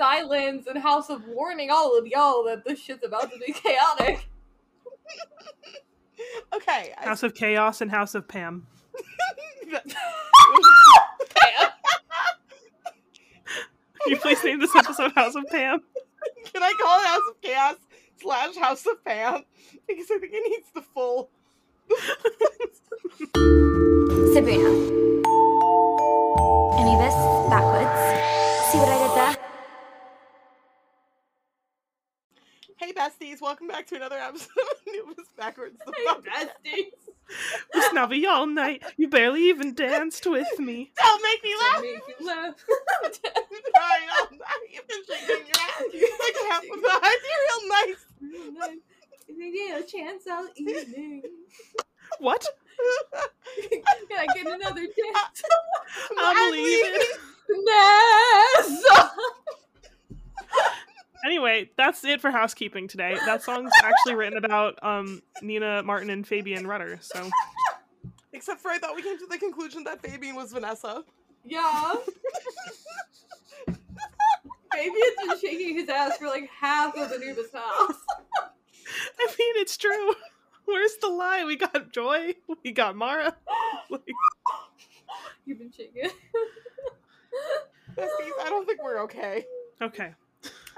Silence and House of Warning all of y'all that this shit's about to be chaotic. Okay. I- House of Chaos and House of Pam. Can you please name this episode House of Pam? Can I call it House of Chaos slash House of Pam? Because I think it needs the full. Sabrina. Hey besties, welcome back to another episode of Anubis Backwards. The podcast. Besties. We snobby all night. You barely even danced with me. Don't make me laugh. Make you laugh. Crying all night. You've been shaking your ass like half of the eyes. You're real nice. If you a chance, I'll evening. What? Can I get another chance? I'm leaving. Nessa! Anyway, that's it for housekeeping today. That song's actually written about um Nina Martin and Fabian Rudder. So Except for I thought we came to the conclusion that Fabian was Vanessa. Yeah. Fabian's been shaking his ass for like half of the Anubis house. I mean, it's true. Where's the lie? We got Joy. We got Mara. Like, You've been shaking. Besties, I don't think we're okay. okay.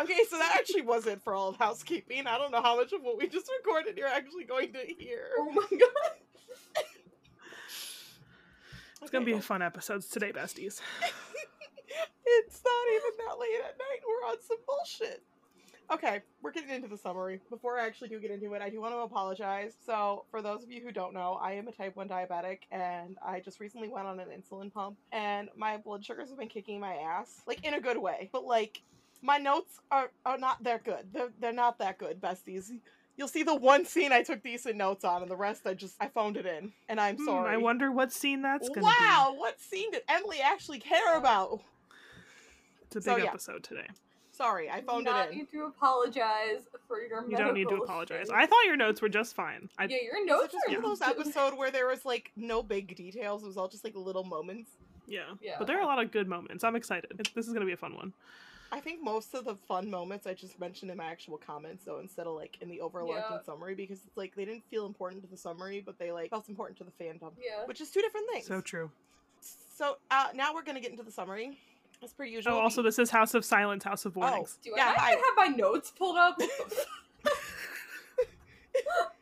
Okay, so that actually was it for all of housekeeping. I don't know how much of what we just recorded you're actually going to hear. Oh my god. It's gonna be a fun episodes today, besties. it's not even that late at night. We're on some bullshit. Okay, we're getting into the summary. Before I actually do get into it, I do want to apologize. So, for those of you who don't know, I am a type 1 diabetic and I just recently went on an insulin pump and my blood sugars have been kicking my ass. Like, in a good way. But, like, my notes are, are not that good. They're, they're not that good, besties. You'll see the one scene I took decent notes on and the rest I just, I phoned it in. And I'm Hmm, sorry. I wonder what scene that's gonna wow, what scene did Emily actually care about? It's a big So, yeah. episode today. Sorry, I You phoned do not it in. need to apologize for your You don't need to apologize. shit. I thought your notes were just fine. I, Yeah, your It's notes just are one of those good. episodes where there was like no big details. It was all just like little moments. yeah. Yeah. But there are a lot of good moments. I'm excited. It- This is gonna be a fun one. I think most of the fun moments I just mentioned in my actual comments, though, instead of like in the overarching Yeah. summary, because it's like they didn't feel important to the summary, but they like felt important to the fandom, Yeah. which is two different things. So true. So uh, now we're gonna get into the summary, as per usual. Oh, also, we- this is House of Silence, House of Warnings. Do Yeah, I not have my notes pulled up?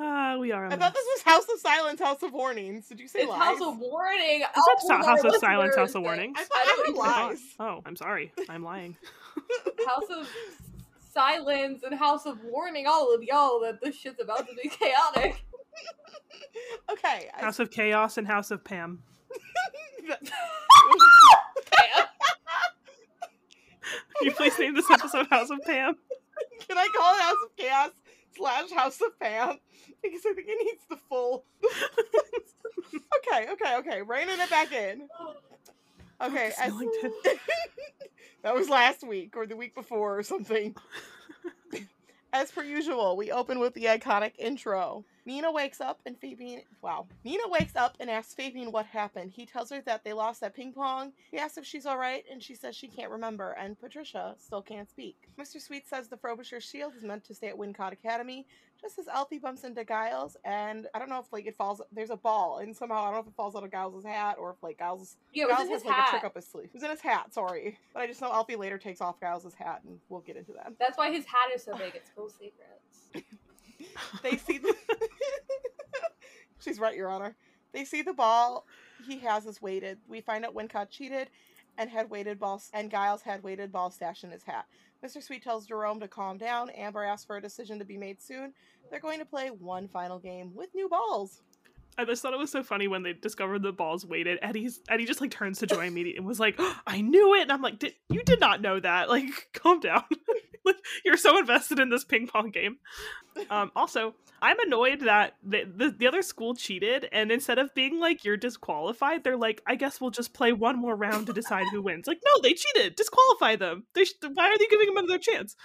Ah, we are. a I thought this was House of Silence, House of Warnings. Did you say it's lies? House of Warning. Is that Oh, House of Silence, House of Warnings? I thought I I, heard lies. Oh, I'm sorry. I'm lying. House of Silence and House of Warning all of y'all that this shit's about to be chaotic. Okay. I- House of Chaos and House of Pam. Can you please name this episode House of Pam? Can I call it House of Chaos slash House of Pam? Because I think it needs the full. okay, okay, okay. Reining it back in. Okay, as- that was last week or the week before or something. As per usual, we open with the iconic intro. Nina wakes up and Fabian. Wow. Nina wakes up and asks Fabian what happened. He tells her that they lost at ping pong. He asks if she's alright, and she says she can't remember, and Patricia still can't speak. Mr. Sweet says the Frobisher shield is meant to stay at Wincott Academy, just as Alfie bumps into Giles, and I don't know if like it falls. There's a ball, and somehow I don't know if it falls out of Giles' hat or if like Giles Yeah, was Giles has like a trick up his sleeve. It was in his hat, sorry. But I just know Alfie later takes off Giles' hat, and we'll get into that. That's why his hat is so big. It's full of secrets. They see the. She's right, Your Honor. They see the ball he has is weighted. We find out Wincott cheated and had weighted balls, and Giles had weighted ball stashed in his hat. Mr. Sweet tells Jerome to calm down. Amber asks for a decision to be made soon. They're going to play one final game with new balls. I just thought it was so funny when they discovered the balls weighted. Eddie's Eddie just like turns to Joy immediately and was like, "I knew it." And I'm like, did, "You did not know that. Like, calm down. like, you're so invested in this ping pong game." Um, also, I'm annoyed that the, the the other school cheated, and instead of being like you're disqualified, they're like, "I guess we'll just play one more round to decide who wins." Like, no, they cheated. Disqualify them. They sh- why are they giving them another chance?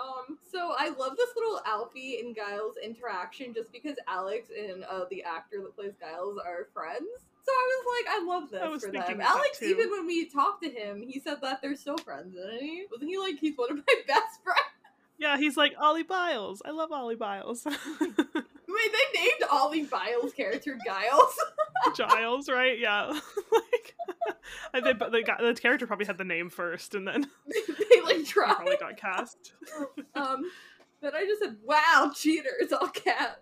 Um, so I love this little Alfie and Giles interaction just because Alex and uh, the actor that plays Giles are friends. So I was like, I love this I was for them. Alex, too. even when we talked to him, he said that they're still friends, isn't he? Wasn't he like he's one of my best friends? Yeah, he's like Ollie Biles. I love Ollie Biles. Wait, they named Ollie Biles' character Giles. Giles, right? Yeah. like, I think the, guy, the character probably had the name first, and then they like he tried. probably got cast. Um, but I just said, "Wow, cheaters!" All caps.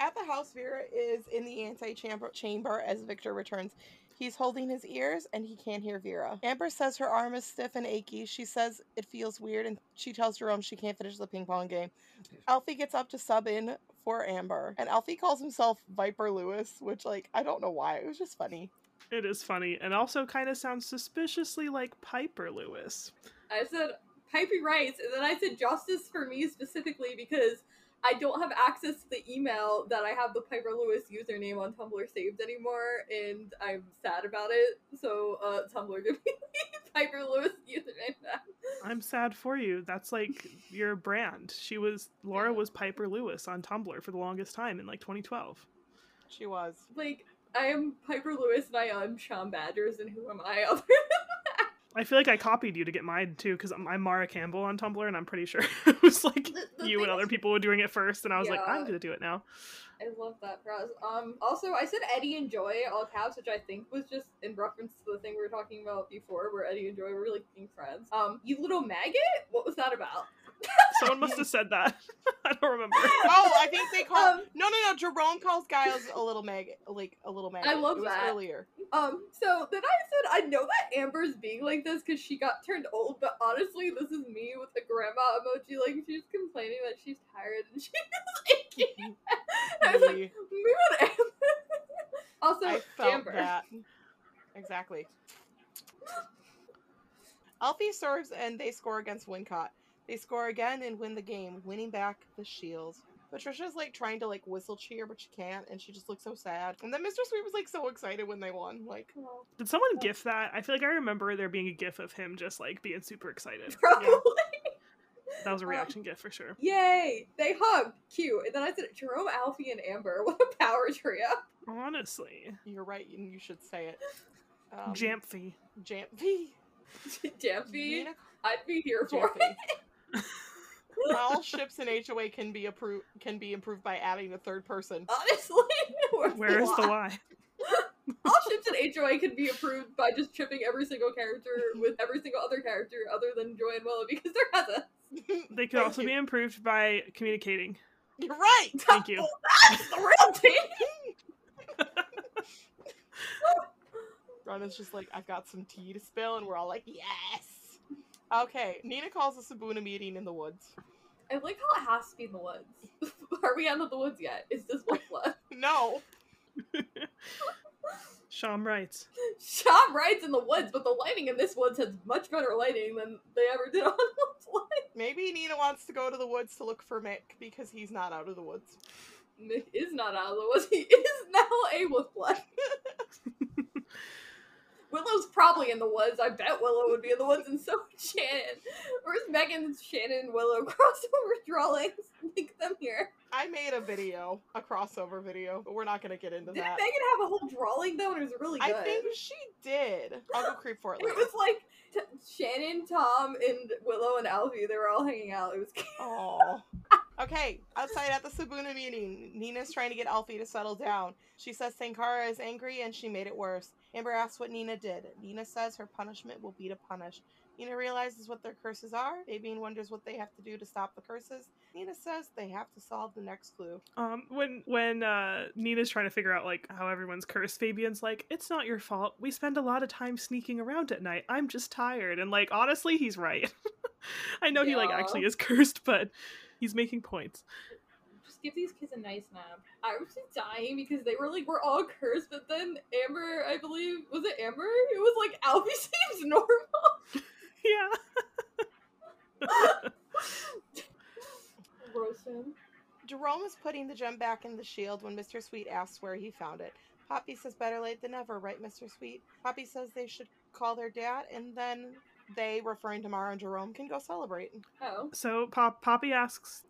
At the house, Vera is in the antechamber chamber as Victor returns. He's holding his ears and he can't hear Vera. Amber says her arm is stiff and achy. She says it feels weird and she tells Jerome she can't finish the ping pong game. Alfie gets up to sub in for Amber and Alfie calls himself Viper Lewis, which like I don't know why. It was just funny. It is funny, and also kind of sounds suspiciously like Piper Lewis. I said Pipey rights, and then I said justice for me specifically because I don't have access to the email that I have the Piper Lewis username on Tumblr saved anymore, and I'm sad about it. So, uh, Tumblr, give me Piper Lewis username back. I'm sad for you. That's like your brand. She was Laura was Piper Lewis on Tumblr for the longest time in like 2012. She was. Like, I am Piper Lewis, and I am Sean Badgers, and who am I other I feel like I copied you to get mine too because I'm, I'm Mara Campbell on Tumblr, and I'm pretty sure it was like The- the you and other people were doing it first, and I was like, I'm gonna do it now. I love that for. Um, also, I said Eddie and Joy all caps, which I think was just in reference to the thing we were talking about before, where Eddie and Joy were like being friends. Um, you little maggot, what was that about? Someone must have said that. I don't remember. Oh, I think they call Um, no, no, no. Jerome calls Giles a little maggot, like a little maggot. love it was that. earlier. Um, so then I said I know that Amber's being like this because she got turned old, but honestly, this is me with the grandma emoji. Like she's complaining that she's tired and she's aching. I was like, Me. mood Amber. also, I felt Amber. that. Exactly. Alfie serves and they score against Wincott. They score again and win the game, winning back the shield. Patricia's like trying to like whistle cheer, but she can't, and she just looks so sad. And then Mr. Sweet was like so excited when they won. Like, Did someone gif that? I feel like I remember there being a gif of him just like being super excited. Probably. Yeah, that was a Um, reaction gif for sure. Yay! They hugged. Cute. And then I said Jerome, Alfie, and Amber. What a power trio. Honestly, you're right, and you should say it. Um, Jamphy. Jampy. Jampy. Nina I'd be here for it. Jampy. All ships in HOA can be approved can be improved by adding a third person. Honestly, where's the lie? lie? All ships in HOA can be approved by just chipping every single character with every single other character other than Joy and Willow because they're cousins. They could also you. be improved by communicating. You're right. Thank you. That's the real thing. Ronna's just like, I've got some tea to spill, and we're all like, yes. Okay, Nina calls a Sibuna meeting in the woods. I like how it has to be in the woods. Are we out of the woods yet? Is this what's left? No, Sham writes. Sean writes in the woods, but the lighting in this woods has much better lighting than they ever did on Woods Light. maybe Nina wants to go to the woods to look for Mick because he's not out of the woods. Mick is not out of the woods. He is now a Wolfblood. Willow's probably in the woods. I bet Willow would be in the woods, and so would Shannon. Where's Megan's Shannon and Willow crossover drawings? Link them here. I made a video, a crossover video, but we're not gonna get into that. Didn't that. Megan have a whole drawing though, and it was really good. I think she did. I'll go creep for it later. it was like t- Shannon, Tom, and Willow and Alfie. They were all hanging out. It was cute. Oh. Okay, outside at the Sibuna meeting, Nina's trying to get Alfie to settle down. She says Senkhara is angry and she made it worse. Amber asks what Nina did. Nina says her punishment will be to punish. Nina realizes what their curses are. Fabian wonders what they have to do to stop the curses. Nina says they have to solve the next clue. Um, when when uh, Nina's trying to figure out like how everyone's cursed, Fabian's like, "It's not your fault. We spend a lot of time sneaking around at night. I'm just tired." And like, honestly, he's right. I know he like actually is cursed, but he's making points. Just give these kids a nice nap. I was just dying because they were like, we're all cursed, but then Amber, I believe, was it Amber? It was like, Alfie seems normal. Yeah. Roast him. Jerome is putting the gem back in the shield when Mr. Sweet asks where he found it. Poppy says better late than never, right, Mr. Sweet? Poppy says they should call their dad, and then they, referring to Mara and Jerome, can go celebrate. Oh. So Pop Poppy asks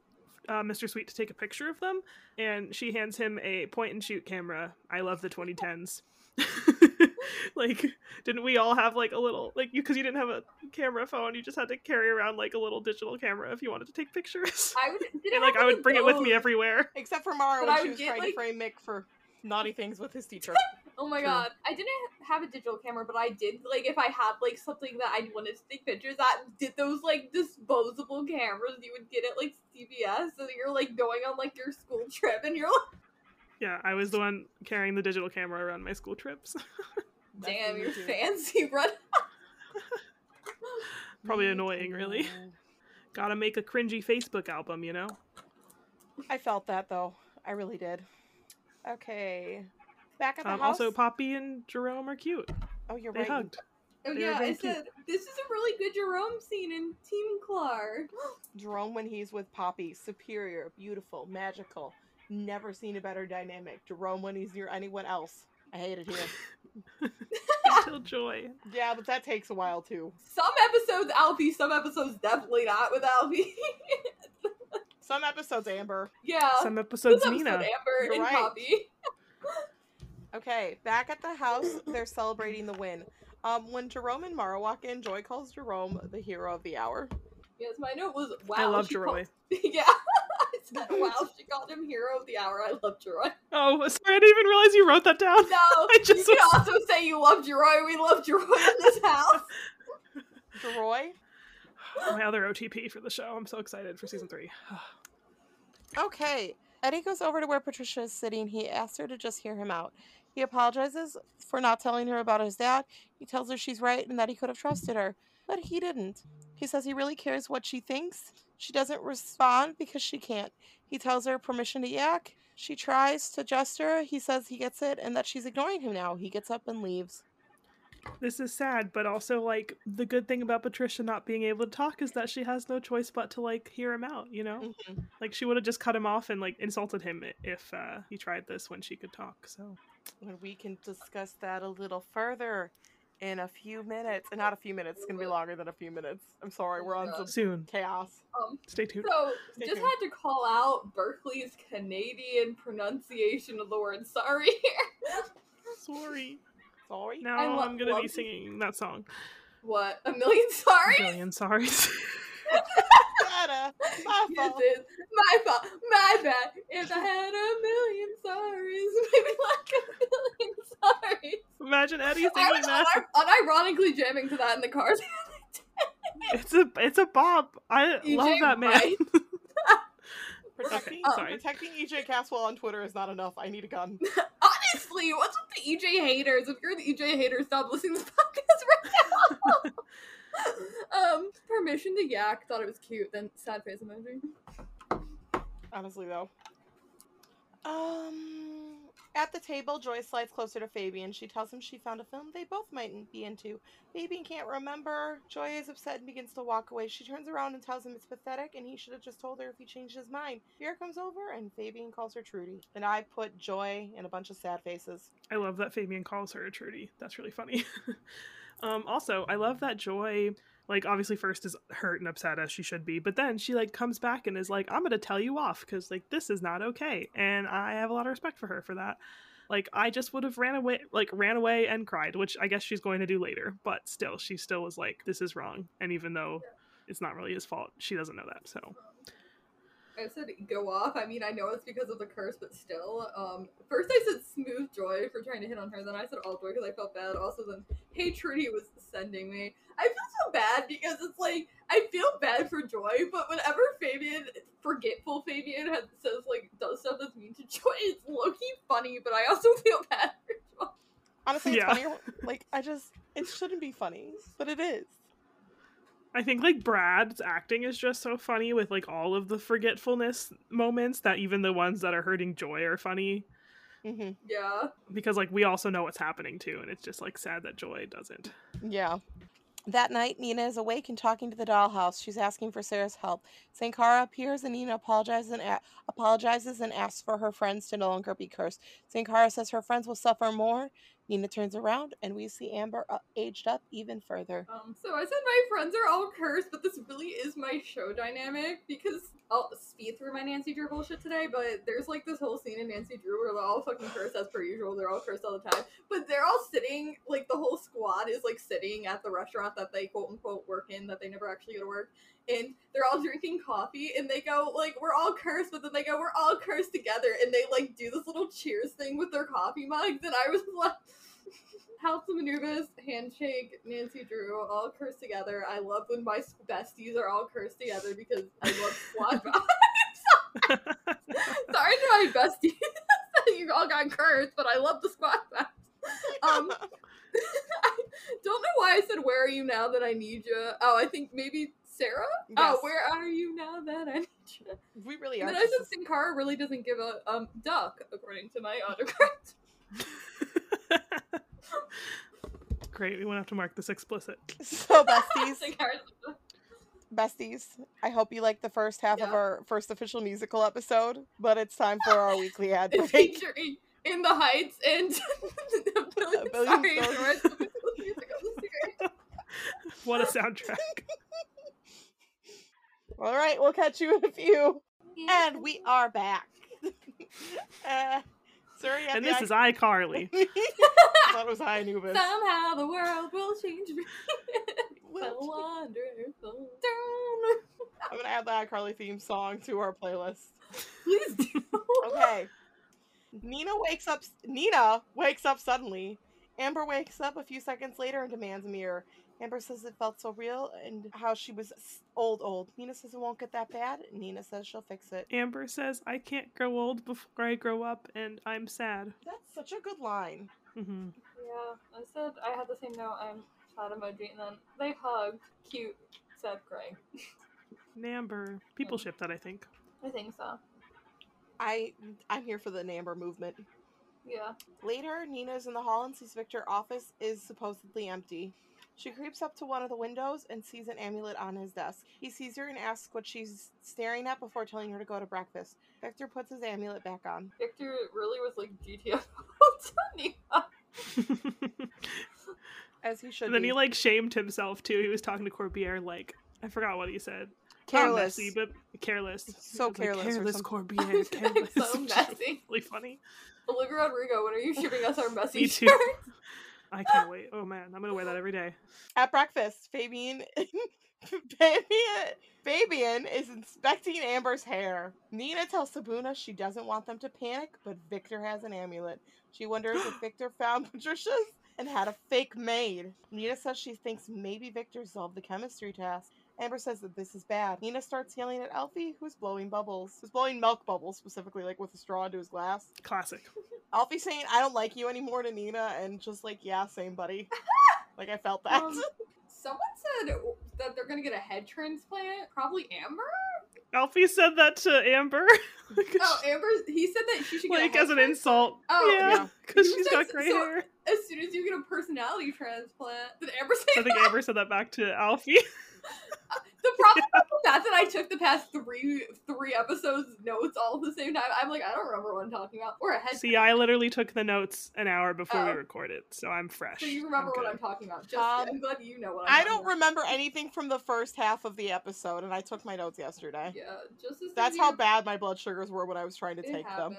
uh, Mr. Sweet to take a picture of them, and she hands him a point and shoot camera. I love the 2010s. like, didn't we all have like a little like you because you didn't have a camera phone, you just had to carry around like a little digital camera if you wanted to take pictures. I would and like I would of bring it with me everywhere. Except for Mara But when I she was get, trying like- to frame Mick for naughty things with his teacher. Oh my True. god, I didn't have a digital camera, but I did like if I had like something that I wanted to take pictures at. Did those like disposable cameras you would get at like CVS, so that you're like going on like your school trip and you're like, Yeah, I was the one carrying the digital camera around my school trips. Damn, me you're too. fancy, bro. Probably annoying, really. Gotta make a cringy Facebook album, you know? I felt that though. I really did. Okay. Back at the Um, house. also, Poppy and Jerome are cute. oh, you're They right. hugged. Oh They were yeah, very I said this is a really good Jerome scene in Team Clark. Jerome when he's with Poppy, superior, beautiful, magical. Never seen a better dynamic. Jerome when he's near anyone else. I hate it here. Until Joy. yeah, but that takes a while too. Some episodes Alfie, some episodes definitely not with Alfie. Some episodes, Amber. yeah, Some this episodes, episode Nina. Amber You're and right. Poppy. Okay, back at the house, they're celebrating the win. Um, when Jerome and Mara walk in, Joy calls Jerome the hero of the hour. Yes, my note was wow. I love Jerome. Called- yeah, I said wow. She called him hero of the hour. I love Jerome. Oh, sorry, I didn't even realize you wrote that down. No, I just you can also say you love Jerome. We love Jerome in this house. Jeroy? My other OTP for the show. I'm so excited for season three. Okay. Eddie goes over to where Patricia is sitting. He asks her to just hear him out. He apologizes for not telling her about his dad. He tells her she's right and that he could have trusted her, but he didn't. He says he really cares what she thinks. She doesn't respond because she can't. He tells her permission to yak. She tries to her. He says he gets it and that she's ignoring him now. He gets up and leaves. This is sad, but also like the good thing about Patricia not being able to talk is that she has no choice but to like hear him out, you know? Like she would have just cut him off and like insulted him if uh, he tried this when she could talk. So And we can discuss that a little further in a few minutes. And not a few minutes, it's going to be longer than a few minutes. I'm sorry, we're on some soon, chaos. Um, stay tuned. so Stay just tuned. had to call out Burkely's Canadian pronunciation of the word sorry. Sorry. Sorry. Now lo- I'm gonna be singing that song. what? A million sorries? Million sorries. Dada, my This fault. is my fault. My bad. If I had a million sorries, maybe like a million sorries. Imagine Eddie I singing was that. un- unironically jamming to that in the car. It's a it's a bop. I EJ love that man. right. Protecting, Okay, um, protecting EJ Caswell on Twitter is not enough. I need a gun. Honestly, what's with the EJ haters? If you're the EJ hater, stop listening to this podcast right now. um, permission to yak. Thought it was cute. Then sad face emoji. Honestly, though. Um, at the table, Joy slides closer to Fabian. She tells him she found a film they both might be into. Fabian can't remember. Joy is upset and begins to walk away. She turns around and tells him it's pathetic and he should have just told her if he changed his mind. Fear comes over and Fabian calls her Trudy. And I put Joy in a bunch of sad faces. I love that Fabian calls her a Trudy. That's really funny. um, also, I love that Joy, like, obviously first is hurt and upset as she should be, but then she like comes back and is like, "I'm gonna tell you off because like this is not okay," and I have a lot of respect for her for that. Like, I just would have ran away, like ran away and cried, which I guess she's going to do later, but still, she still was like, "This is wrong," and even though it's not really his fault, she doesn't know that. So I said go off. I mean, I know it's because of the curse, but still. Um, first I said smooth joy for trying to hit on her. Then I said all joy because I felt bad. Also, then hey Trudy was sending me. I feel so bad because it's like I feel bad for Joy, but whenever Fabian, forgetful Fabian, has, says like does stuff that's mean to Joy, it's low key funny. But I also feel bad for Joy. Honestly, it's Yeah. funnier. Like, I just, it shouldn't be funny, but it is. I think like Brad's acting is just so funny with like all of the forgetfulness moments that even the ones that are hurting Joy are funny hmm Yeah. because like we also know what's happening too, and it's just like sad that Joy doesn't. Yeah. That night, Nina is awake and talking to the dollhouse. She's asking for Sarah's help. Senkhara appears and Nina apologizes and a- apologizes and asks for her friends to no longer be cursed. Senkhara says her friends will suffer more Nina turns around and we see Amber uh, aged up even further. Um, so I said my friends are all cursed, but this really is my show dynamic because I'll speed through my Nancy Drew bullshit today, but there's like this whole scene in Nancy Drew where they're all fucking cursed as per usual. They're all cursed all the time. But they're all sitting, like the whole squad is like sitting at the restaurant that they quote unquote work in, that they never actually go to work. And they're all drinking coffee and they go, like, we're all cursed, but then they go, we're all cursed together. And they like do this little cheers thing with their coffee mugs. And I was like, House of Anubis, Handshake, Nancy Drew, all cursed together. I love when my besties are all cursed together because I love squad vibes. Sorry to my besties that you all got cursed, but I love the squad vibes. Um, I don't know why I said, Where are you now that I need you? Oh, I think maybe Sarah? Yes. Oh, where are you now that I need you? We really And are. then I just- said Senkhara really doesn't give a um duck, according to my autocorrect. Great, we won't have to mark this explicit. so besties, besties. I hope you liked the first half of our first official musical episode, but it's time for our weekly ad break. featuring In the Heights and a billion, A billion sorry, stars. the rest of the music of the series. What a soundtrack. All right, we'll catch you in a few. And we are back. uh, sorry, and this is iCarly. that was high Anubis. Somehow the world will change me. Well, so wonderful. I'm gonna add the iCarly theme song to our playlist. Please do. Okay. Nina wakes up. Nina wakes up suddenly. Amber wakes up a few seconds later and demands a mirror. Amber says it felt so real and how she was old, old. Nina says it won't get that bad. Nina says she'll fix it. Amber says, I can't grow old before I grow up, and I'm sad. That's such a good line. hmm Yeah, I said I had the same note. I'm sad emoji, and then they hug. Cute, said Greg. Amber. People ship that, I think. I think so. I I'm here for the Namber movement. Yeah. Later, Nina's in the hall and sees Victor's office is supposedly empty. She creeps up to one of the windows and sees an amulet on his desk. He sees her and asks what she's staring at before telling her to go to breakfast. Victor puts his amulet back on. Victor really was like GTFO to Nina. As he should and then be. he like shamed himself too. He was talking to Corbierre like I forgot what he said. Not careless. Um, messy, but careless. So He was like, careless or careless something. Corbierre. Careless. so messy. Really funny. Olivia Rodrigo, when are you shipping us our messy Me too. shirts? I can't wait. Oh man, I'm gonna wear that every day. At breakfast, Fabian Fabian Fabian is inspecting Amber's hair. Nina tells Sibuna she doesn't want them to panic, but Victor has an amulet. She wonders if Victor found Patricia's and had a fake maid. Nina says she thinks maybe Victor solved the chemistry test. Amber says that this is bad. Nina starts yelling at Alfie, who's blowing bubbles. Who's blowing milk bubbles, specifically, like with a straw into his glass. Classic. Alfie saying, I don't like you anymore to Nina, and just like, yeah, same, buddy. like, I felt that. Um, someone said that they're gonna get a head transplant. Probably Amber. Alfie said that to Amber. Oh, Amber. He said that she should get a like head as an insult. Oh, yeah, yeah. because You she's said got s- gray so- hair. As soon as you get a personality transplant, did Amber say I think that? Amber said that back to Alfie. The problem with that that I took the past three three episodes notes all at the same time. I'm like, I don't remember what I'm talking about. Or a head. See, I literally took the notes an hour before we Oh. recorded, so I'm fresh. so you remember I'm what good. I'm talking about. Just Um, I'm glad you know what I'm I don't about. remember anything from the first half of the episode, and I took my notes yesterday. Yeah, just as That's how bad my blood sugars were when I was trying to it take them.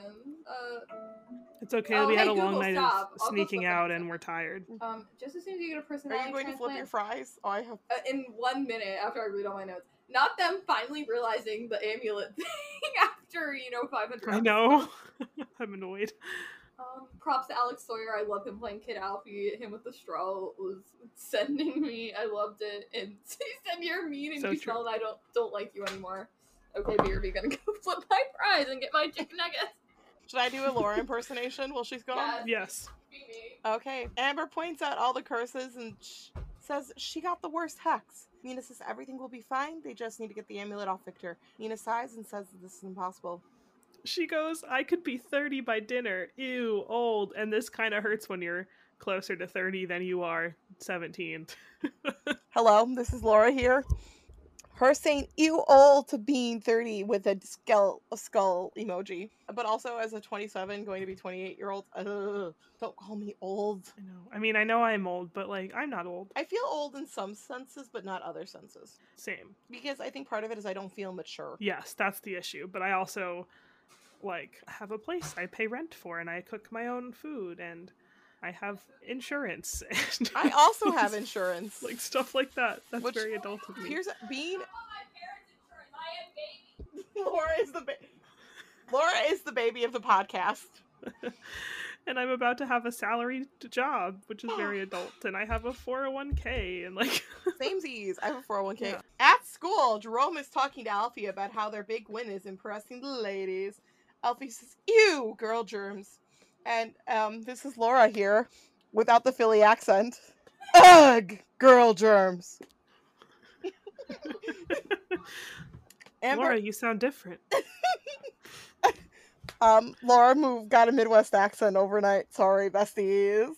Happened. Uh, It's okay. Oh, we had hey, a long night stop. of sneaking out, and we're tired. um, just as soon as you get a personality Are personality you going to flip your fries? Oh, I have. uh, in one minute after I read all my notes. Not them finally realizing the amulet thing after you know 500. I know. I'm annoyed. Um, props to Alex Sawyer. I love him playing Kid Alfie. Him with the straw was sending me. I loved it. And he said, "You're mean and So you true. smell, and I don't don't like you anymore." Okay, BRB, gonna go flip my fries and get my chicken nuggets. Should I do a Laura impersonation while she's gone? Yes. Yes. Okay. Amber points out all the curses and sh- says she got the worst hex. Nina says everything will be fine. They just need to get the amulet off Victor. Nina sighs and says that this is impossible. She goes, I could be 30 by dinner. Ew, old. And this kind of hurts when you're closer to 30 than you are 17. Hello, this is Laura here. Her saying "you old" to being thirty with a skull a skull emoji, but also as a twenty-seven going to be twenty-eight year old. Ugh, don't call me old. I know. I mean, I know I'm old, but like, I'm not old. I feel old in some senses, but not other senses. Same. Because I think part of it is I don't feel mature. Yes, that's the issue. But I also like have a place I pay rent for, and I cook my own food, and I have insurance. And I also have insurance. like stuff like that. That's Which- very adult of me. Here's being Laura is the ba- Laura is the baby of the podcast. and I'm about to have a salaried job, which is very adult, and I have a 401k, and like, Samesies. I have a 401k. Yeah. At school, Jerome is talking to Alfie about how their big win is impressing the ladies. Alfie says, Ew, girl germs. And um, this is Laura here without the Philly accent. Ugh, girl germs. Amber, Laura, you sound different. um, Laura moved, got a Midwest accent overnight. Sorry, besties.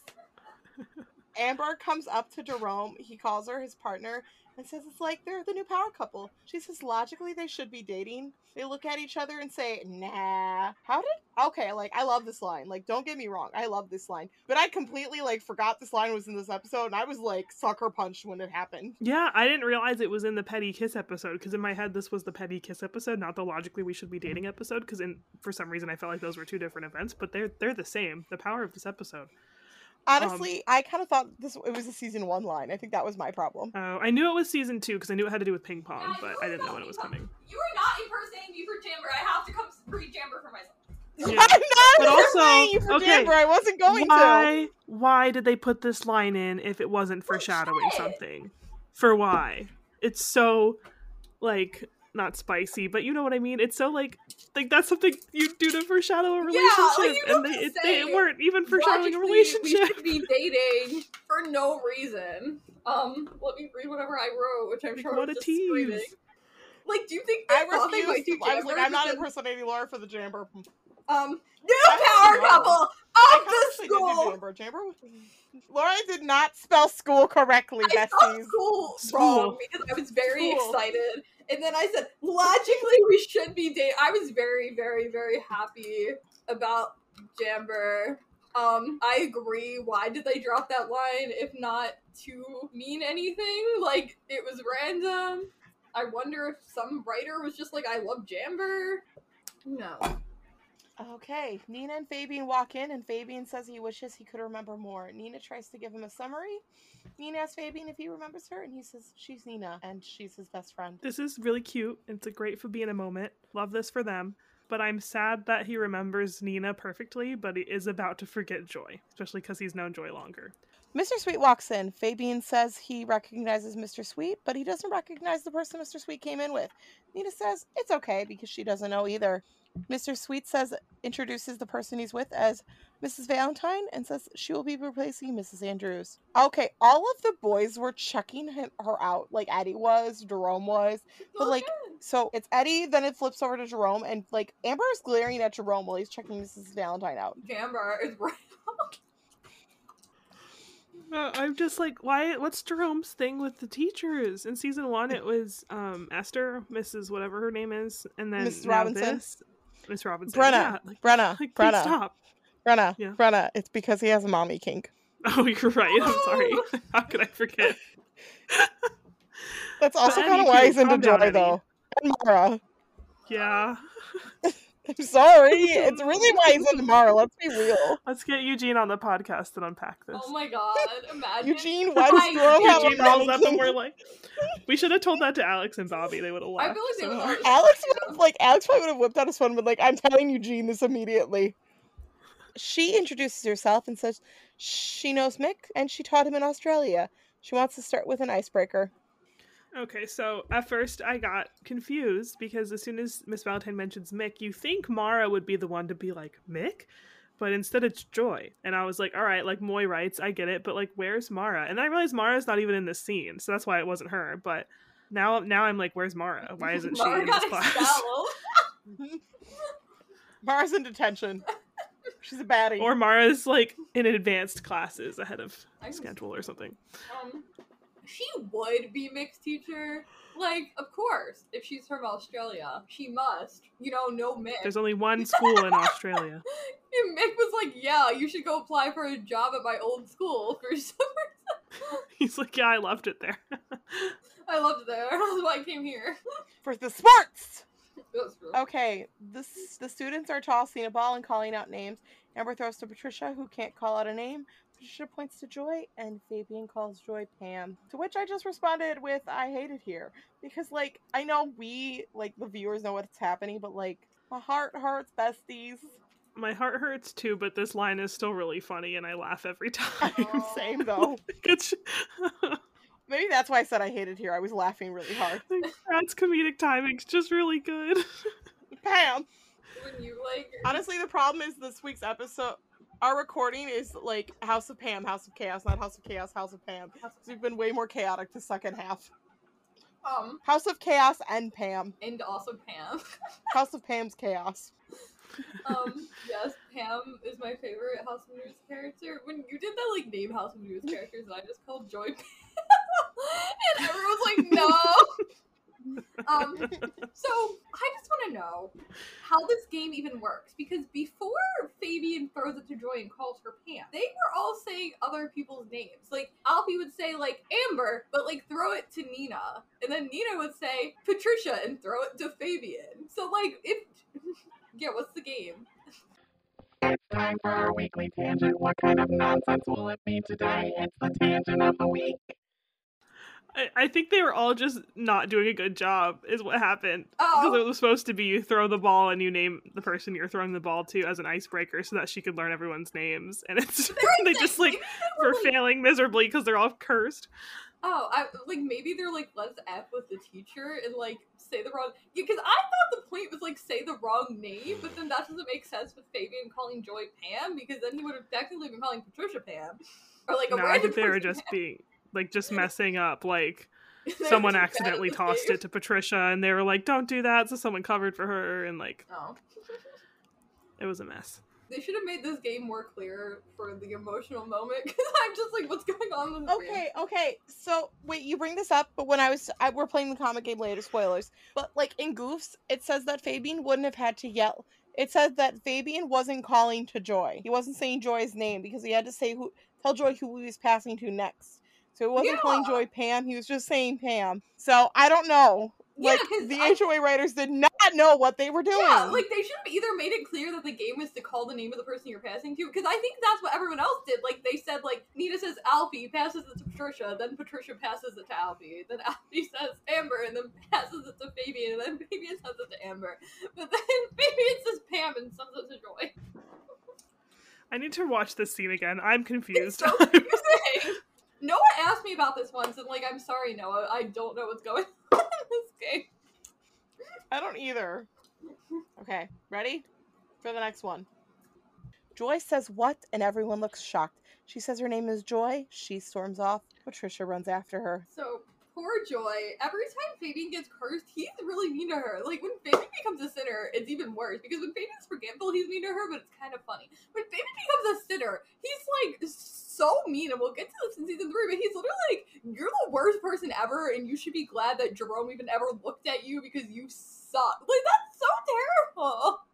Amber comes up to Jerome. He calls her his partner and says it's like they're the new power couple. She says logically they should be dating. They look at each other and say, "Nah." How did? Okay, like I love this line. Like, don't get me wrong, I love this line. But I completely like forgot this line was in this episode, and I was like sucker punched when it happened. Yeah, I didn't realize it was in the petty kiss episode because in my head this was the petty kiss episode, not the logically we should be dating episode. Because in for some reason I felt like those were two different events, but they're they're the same. The power of this episode. Um, Honestly, I kind of thought this it was a season one line. I think that was my problem. Oh, I knew it was season two because I knew it had to do with ping pong, but I didn't know when it was coming. You are not impersonating me for Jamber. I have to come read Jamber for myself. Yeah. I'm not But also- impersonating you for okay, Jamber. I wasn't going to. why why did they put this line in if it wasn't foreshadowing shit. something for why it's so like not spicy but you know what i mean it's so like like that's something you do to foreshadow a like, relationship you and don't they, it, say they weren't even foreshadowing a relationship We should be dating for no reason. Um, let me read whatever I wrote, which I'm Like, sure what was a just screaming. tease. Like, do you think they I thought they might refused. do to- I was like, I'm not impersonating Laura for the Jamber. Um, new power couple of the actually did do school. Laura did not spell school correctly, I spelled school, School. wrong because I was very School. excited, and then I said logically we should be dating. I was very, very, very happy about Jamber. Um, I agree. Why did they drop that line if not to mean anything? Like it was random. I wonder if some writer was just like, "I love Jamber." No. Okay, Nina and Fabian walk in, and Fabian says he wishes he could remember more. Nina tries to give him a summary. Nina asks Fabian if he remembers her, and he says she's Nina, and she's his best friend. this is really cute it's a great Fabiana moment love this for them but i'm sad that he remembers nina perfectly but he is about to forget joy especially because he's known joy longer Mr. Sweet walks in. Fabian says he recognizes Mr. Sweet, but he doesn't recognize the person Mr. Sweet came in with. Nina says it's okay because she doesn't know either. Mr. Sweet says introduces the person he's with as Mrs. Valentine and says she will be replacing Mrs. Andrews. Okay, all of the boys were checking him, her out, like Eddie was, Jerome was. But, like, So it's Eddie, then it flips over to Jerome, and like Amber is glaring at Jerome while he's checking Mrs. Valentine out. Jamber is right. Uh, I'm just like, why? What's Jerome's thing with the teachers? In season one, it was um Esther, Mrs. whatever her name is, and then Mrs. now Robinson? this, Miss Robinson. Brenna, Yeah, like, Brenna, like Brenna, stop. Brenna, Yeah. Brenna. It's because he has a mommy kink. Oh, you're right. I'm sorry. How could I forget? That's also kind of why he's into Joy, though. And Mara. Yeah. I'm sorry. It's really why he's into Mara. Let's be real. Let's get Eugene on the podcast and unpack this. Oh my god! Imagine Eugene, why does I- Jerome have a Eugene rolls up and we're like, we should have told that to Alex and Bobby. They would have I laughed. feel like they so would Alex would have like Alex probably would have whipped out his phone and been like, "I'm telling Eugene this immediately." She introduces herself and says she knows Mick and she taught him in Australia. She wants to start with an icebreaker. Okay, so at first I got confused because as soon as Miss Valentine mentions Mick, you think Mara would be the one to be like, Mick? But instead it's Joy. And I was like, all right, like Moy writes, I get it, but like, where's Mara? And then I realized Mara's not even in this scene, so that's why it wasn't her. But now now I'm like, where's Mara? Why isn't she Mara in this got class? Mara's in detention. She's a baddie. or Mara's like in advanced classes ahead of I was- schedule or something. Um, she would be mixed teacher. Like, of course, if she's from Australia, she must. You know, no mix. There's only one school in Australia. And Mick was like, "Yeah, you should go apply for a job at my old school for some reason." He's like, yeah, I loved it there. I loved it there. That's why I came here. For the sports. Okay, the, s- the students are tossing a ball and calling out names. Amber throws to Patricia, who can't call out a name. Patricia points to Joy, and Fabian calls Joy Pam. To which I just responded with, I hate it here. Because, like, I know we, like, the viewers know what's happening, but, like, my heart hurts, besties. My heart hurts too, but this line is still really funny, and I laugh every time. Same, though. It's Maybe that's why I said I hate it here. I was laughing really hard. like, Brad's comedic timing's just really good. Pam! When you like, Honestly, the problem is this week's episode. Our recording is like House of Pam, House of Chaos, not House of Chaos, House of Pam. So we've been way more chaotic the second half. um, House of Chaos and Pam. and also Pam. House of Pam's Chaos. Um, yes, Pam is my favorite House of News character. When you did that, like, name House of News characters, and I just called Joy Pam. and everyone's like, no. Um, so I just want to know how this game even works because before Fabian throws it to Joy and calls her Pam, they were all saying other people's names. Like Alfie would say like Amber, but like throw it to Nina, and then Nina would say Patricia and throw it to Fabian. So like if yeah, what's the game? It's time for our weekly tangent. What kind of nonsense will it be today? It's the tangent of the week. I, I think they were all just not doing a good job, is what happened. Because Oh, it was supposed to be you throw the ball and you name the person you're throwing the ball to as an icebreaker so that she could learn everyone's names. And it's they just like were, failing miserably because they're all cursed. Oh, I like maybe they're like let's f with the teacher and like say the wrong. Yeah, because I thought the point was like say the wrong name, but then that doesn't make sense with Fabian calling Joy Pam because then he would have technically been calling Patricia Pam or like a no, I think they were just Pam. being like just messing up. Like someone just bad at accidentally tossed it to Patricia and they were like, "Don't do that." So someone covered for her and like Oh. it was a mess. They should have made this game more clear for the emotional moment because I'm just like, what's going on in the screen? Okay, okay. So wait, you bring this up, but when I was, I, we're playing the comic game later. Spoilers. But like in Goofs, it says that Fabian wouldn't have had to yell. It says that Fabian wasn't calling to Joy. He wasn't saying Joy's name because he had to say who, tell Joy who he was passing to next. So it wasn't calling Joy Pam. He was just saying Pam. So I don't know. Yeah, Like 'cause the I- HOA writers did not know what they were doing. Yeah, like they should have either made it clear that the game is to call the name of the person you're passing to, because I think that's what everyone else did. Like they said, like Nita says Alfie, passes it to Patricia, then Patricia passes it to Alfie, then Alfie says Amber, and then passes it to Fabian, and then Fabian says it to Amber, but then Fabian says Pam and sends it to Joy. I need to watch this scene again. I'm It's confused. Noah asked me about this once, and like, I'm sorry, Noah, I don't know what's going on in this game. I don't either. Okay, ready for the next one. Joy says what, and everyone looks shocked. She says her name is Joy. She storms off. Patricia runs after her. So poor Joy. Every time Fabian gets cursed, he's really mean to her. Like when Fabian becomes a sinner, it's even worse because when Fabian's forgetful, he's mean to her, but it's kind of funny. When Fabian becomes a sinner, he's like so mean, and we'll get to this in season three. But he's literally like, "You're the worst person ever, and you should be glad that Jerome even ever looked at you because you suck." Like that's so terrible.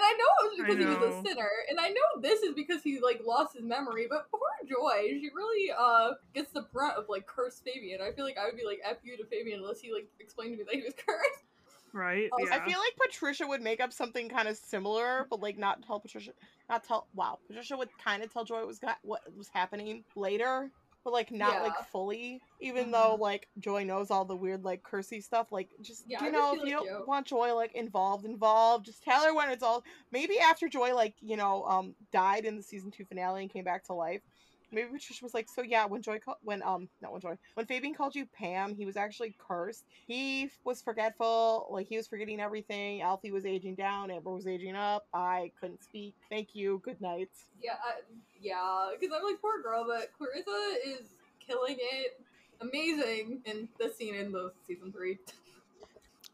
And I know it was because he was a sinner, and I know this is because he like lost his memory. But poor Joy, she really uh gets the brunt of like cursed Fabian. I feel like I would be like f you to Fabian unless he like explained to me that he was cursed. right? Oh, yeah. I feel like Patricia would make up something kind of similar, but like not tell Patricia, not tell. Wow, Patricia would kind of tell Joy what was got what was happening later, but like not like fully. Even Mhm. though like Joy knows all the weird like cursy stuff, like just Yeah, you know if you don't you- want Joy like involved, involved, just tell her when it's all. Maybe after Joy like you know um died in the season two finale and came back to life. Maybe Patricia was like, so yeah, when Joy, when um, not when Joy, when Fabian called you Pam, he was actually cursed. He was forgetful, like he was forgetting everything. Alfie was aging down, Amber was aging up. I couldn't speak. Thank you. Good night. Yeah, I, yeah, because I'm like poor girl, but Klarissa is killing it. Amazing in the scene in the season three.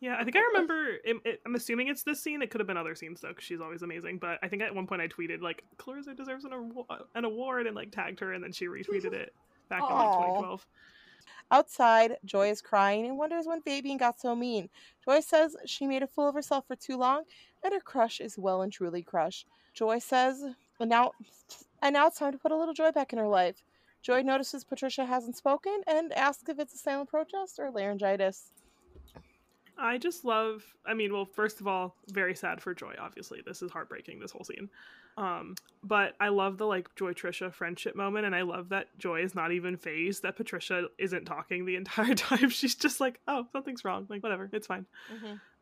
Yeah, I think I remember. It, it, I'm assuming it's this scene. It could have been other scenes though, because she's always amazing. But I think at one point I tweeted like Klarissa deserves an, awa- an award and like tagged her, and then she retweeted it back in like 2012. Outside, Joy is crying and wonders when Fabian got so mean. Joy says she made a fool of herself for too long and her crush is well and truly crushed. Joy says, and now, and now it's time to put a little joy back in her life. Joy notices Patricia hasn't spoken and asks if it's a silent protest or laryngitis. I just love. I mean, well, first of all, very sad for Joy. Obviously, this is heartbreaking. This whole scene, um, but I love the like Joy Trisha friendship moment, and I love that Joy is not even phased that Patricia isn't talking the entire time. She's just like, "Oh, something's wrong. Like, whatever, it's fine."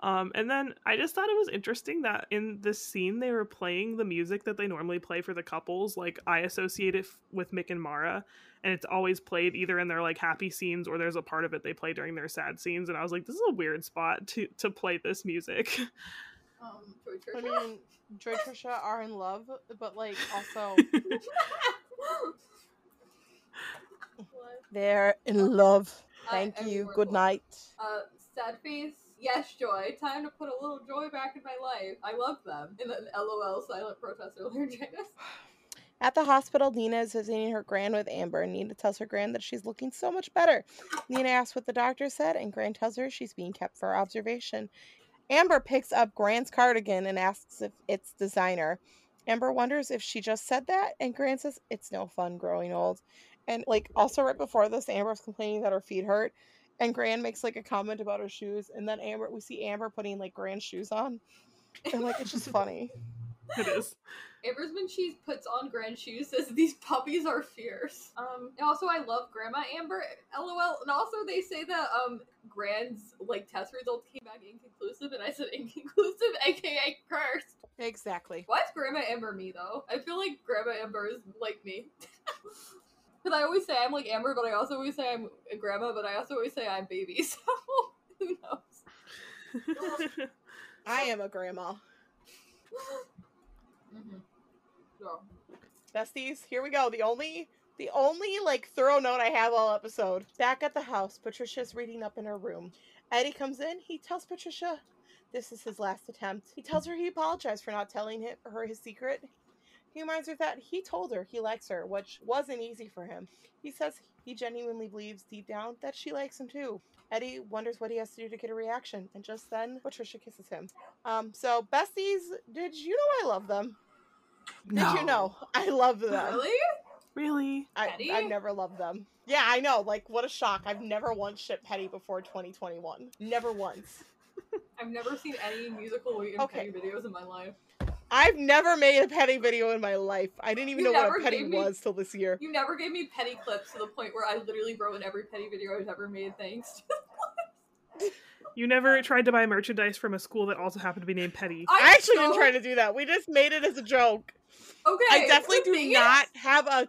Um, and then I just thought it was interesting that in this scene they were playing the music that they normally play for the couples. Like I associate it f- with Mick and Mara, and it's always played either in their like happy scenes or there's a part of it they play during their sad scenes. And I was like, this is a weird spot to to play this music. Um, Joy I Trisha. mean, Joy and Trisha are in love, but like also they're in love. Thank am you. Good night. Uh, sad face. Yes, Joy. Time to put a little joy back in my life. I love them. And then LOL, silent protest or laryngitis. At the hospital, Nina is visiting her grand with Amber. Nina tells her grand that she's looking so much better. Nina asks what the doctor said, and Grand tells her she's being kept for observation. Amber picks up Gran's cardigan and asks if it's designer. Amber wonders if she just said that, and Gran says it's no fun growing old. And like also right before this, Amber's complaining that her feet hurt, and Gran makes like a comment about her shoes, and then Amber we see Amber putting like Gran's shoes on, and like it's just funny. it is. Amber's when she puts on Grand shoes says these puppies are fierce. Um, and also I love Grandma Amber. LOL. And also they say that um Grand's like test results came back inconclusive, and I said inconclusive, aka cursed. Exactly. Why is Grandma Amber me though? I feel like Grandma Amber is like me. Because I always say I'm like Amber, but I also always say I'm a grandma, but I also always say I'm baby. So who knows? I am a grandma. hmm So, Besties, here we go. The only the only like thorough note I have all episode. Back at the house, Patricia's reading up in her room. Eddie comes in, he tells Patricia this is his last attempt. He tells her he apologized for not telling him, her his secret. He reminds her that he told her he likes her, which wasn't easy for him. He says he genuinely believes deep down that she likes him too. Eddie wonders what he has to do to get a reaction, and just then Patricia kisses him. Um, so besties, did you know I love them? No. Did you know I love them? really? Really? I, Petty? I've never loved them. Yeah, I know. Like, what a shock. I've never once shipped Petty before 2021. Never once. I've never seen any musical Wait and Okay. Petty videos in my life. I've never made a Petty video in my life. I didn't even You know what a Petty me- was till this year. You never gave me Petty clips to the point where I literally wrote in every Petty video I've ever made. Thanks. You never tried to buy merchandise from a school that also happened to be named Petty. I actually didn't try to do that. We just made it as a joke. Okay. I definitely do not is, have a.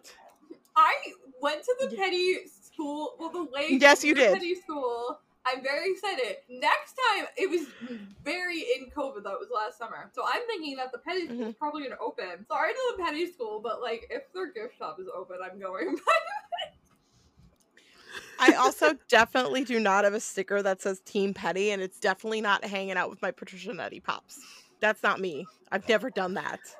I went to the Petty school. Well, the lake. Yes, you the did. Petty school. I'm very excited. Next time, it was very in COVID. That was last summer. So I'm thinking that the Petty school is Mm-hmm. probably gonna open. Sorry to the Petty school, but like, if their gift shop is open, I'm going. I also definitely do not have a sticker that says Team Petty, and it's definitely not hanging out with my Patricia and Eddie pops. That's not me. I've never done that.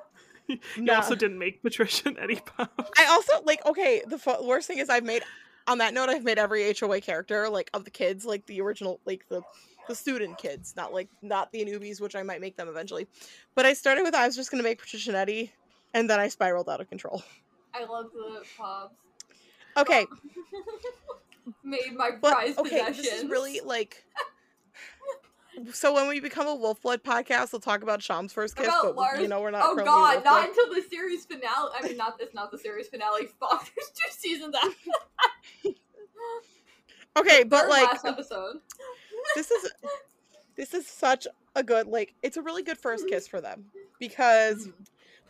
You No. also didn't make Patricia and Eddie Pop. I also like okay. The fu- worst thing is I've made on that note I've made every HOA character like of the kids like the original like the the student kids, not like not the newbies, which I might make them eventually. But I started with I was just gonna make Patricia and Eddie, and then I spiraled out of control. I love the pops. Okay, Made my but prized okay, possessions. this is really like. So when we become a Wolfblood podcast, we'll talk about Sham's first kiss, About but Lars- you know we're not. Oh god, not Blood. until the series finale. I mean, not this, not the series finale. Fuck, there's two seasons after. Okay, but like last episode. this is this is such a good like it's a really good first kiss for them because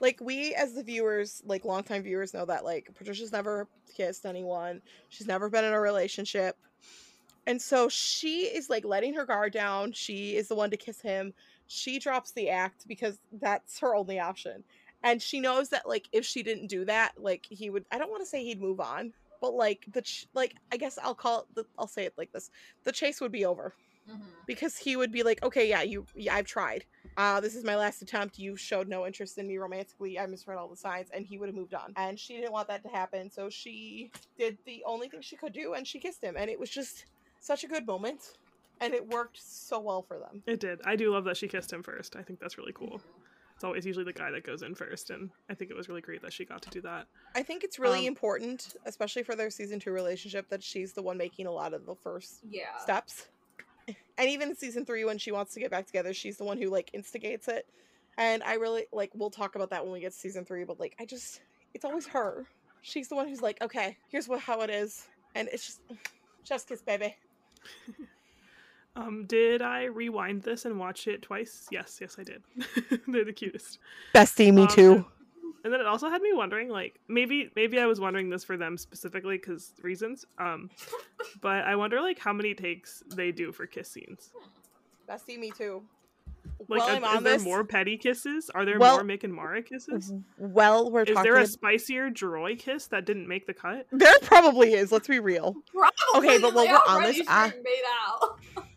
like we as the viewers like longtime viewers know that like patricia's never kissed anyone she's never been in a relationship and so she is like letting her guard down she is the one to kiss him she drops the act because that's her only option and she knows that like if she didn't do that like he would i don't want to say he'd move on but like the ch- like i guess i'll call it the, i'll say it like this the chase would be over Mhm. because he would be like, okay, yeah, you, yeah, I've tried, uh, this is my last attempt. You showed no interest in me romantically. I misread all the signs, and he would have moved on. And she didn't want that to happen, so she did the only thing she could do, and she kissed him. And it was just such a good moment, and it worked so well for them. It did. I do love that she kissed him first. I think that's really cool. It's always usually the guy that goes in first, and I think it was really great that she got to do that. I think it's really Um, important, especially for their season two relationship, that she's the one making a lot of the first Yeah. steps. And even in season three, when she wants to get back together, she's the one who like instigates it. And I really like. We'll talk about that when we get to season three. But like, I just, it's always her. She's the one who's like, okay, here's what how it is, and it's just, just kiss, baby. Um, did I rewind this and watch it twice? Yes, yes, I did. They're the cutest. Bestie, me Um, too. And then it also had me wondering, like maybe maybe I was wondering this for them specifically because reasons. Um, but I wonder like how many takes they do for kiss scenes. Bestie, me too. Like, well, I'm is on there this. more petty kisses? Are there Well- more Mick and Mara kisses? Well, we're Is talking. there a ab- spicier Droy kiss that didn't make the cut? there probably is. Let's be real. Probably, Okay, but while we're on this, string made out.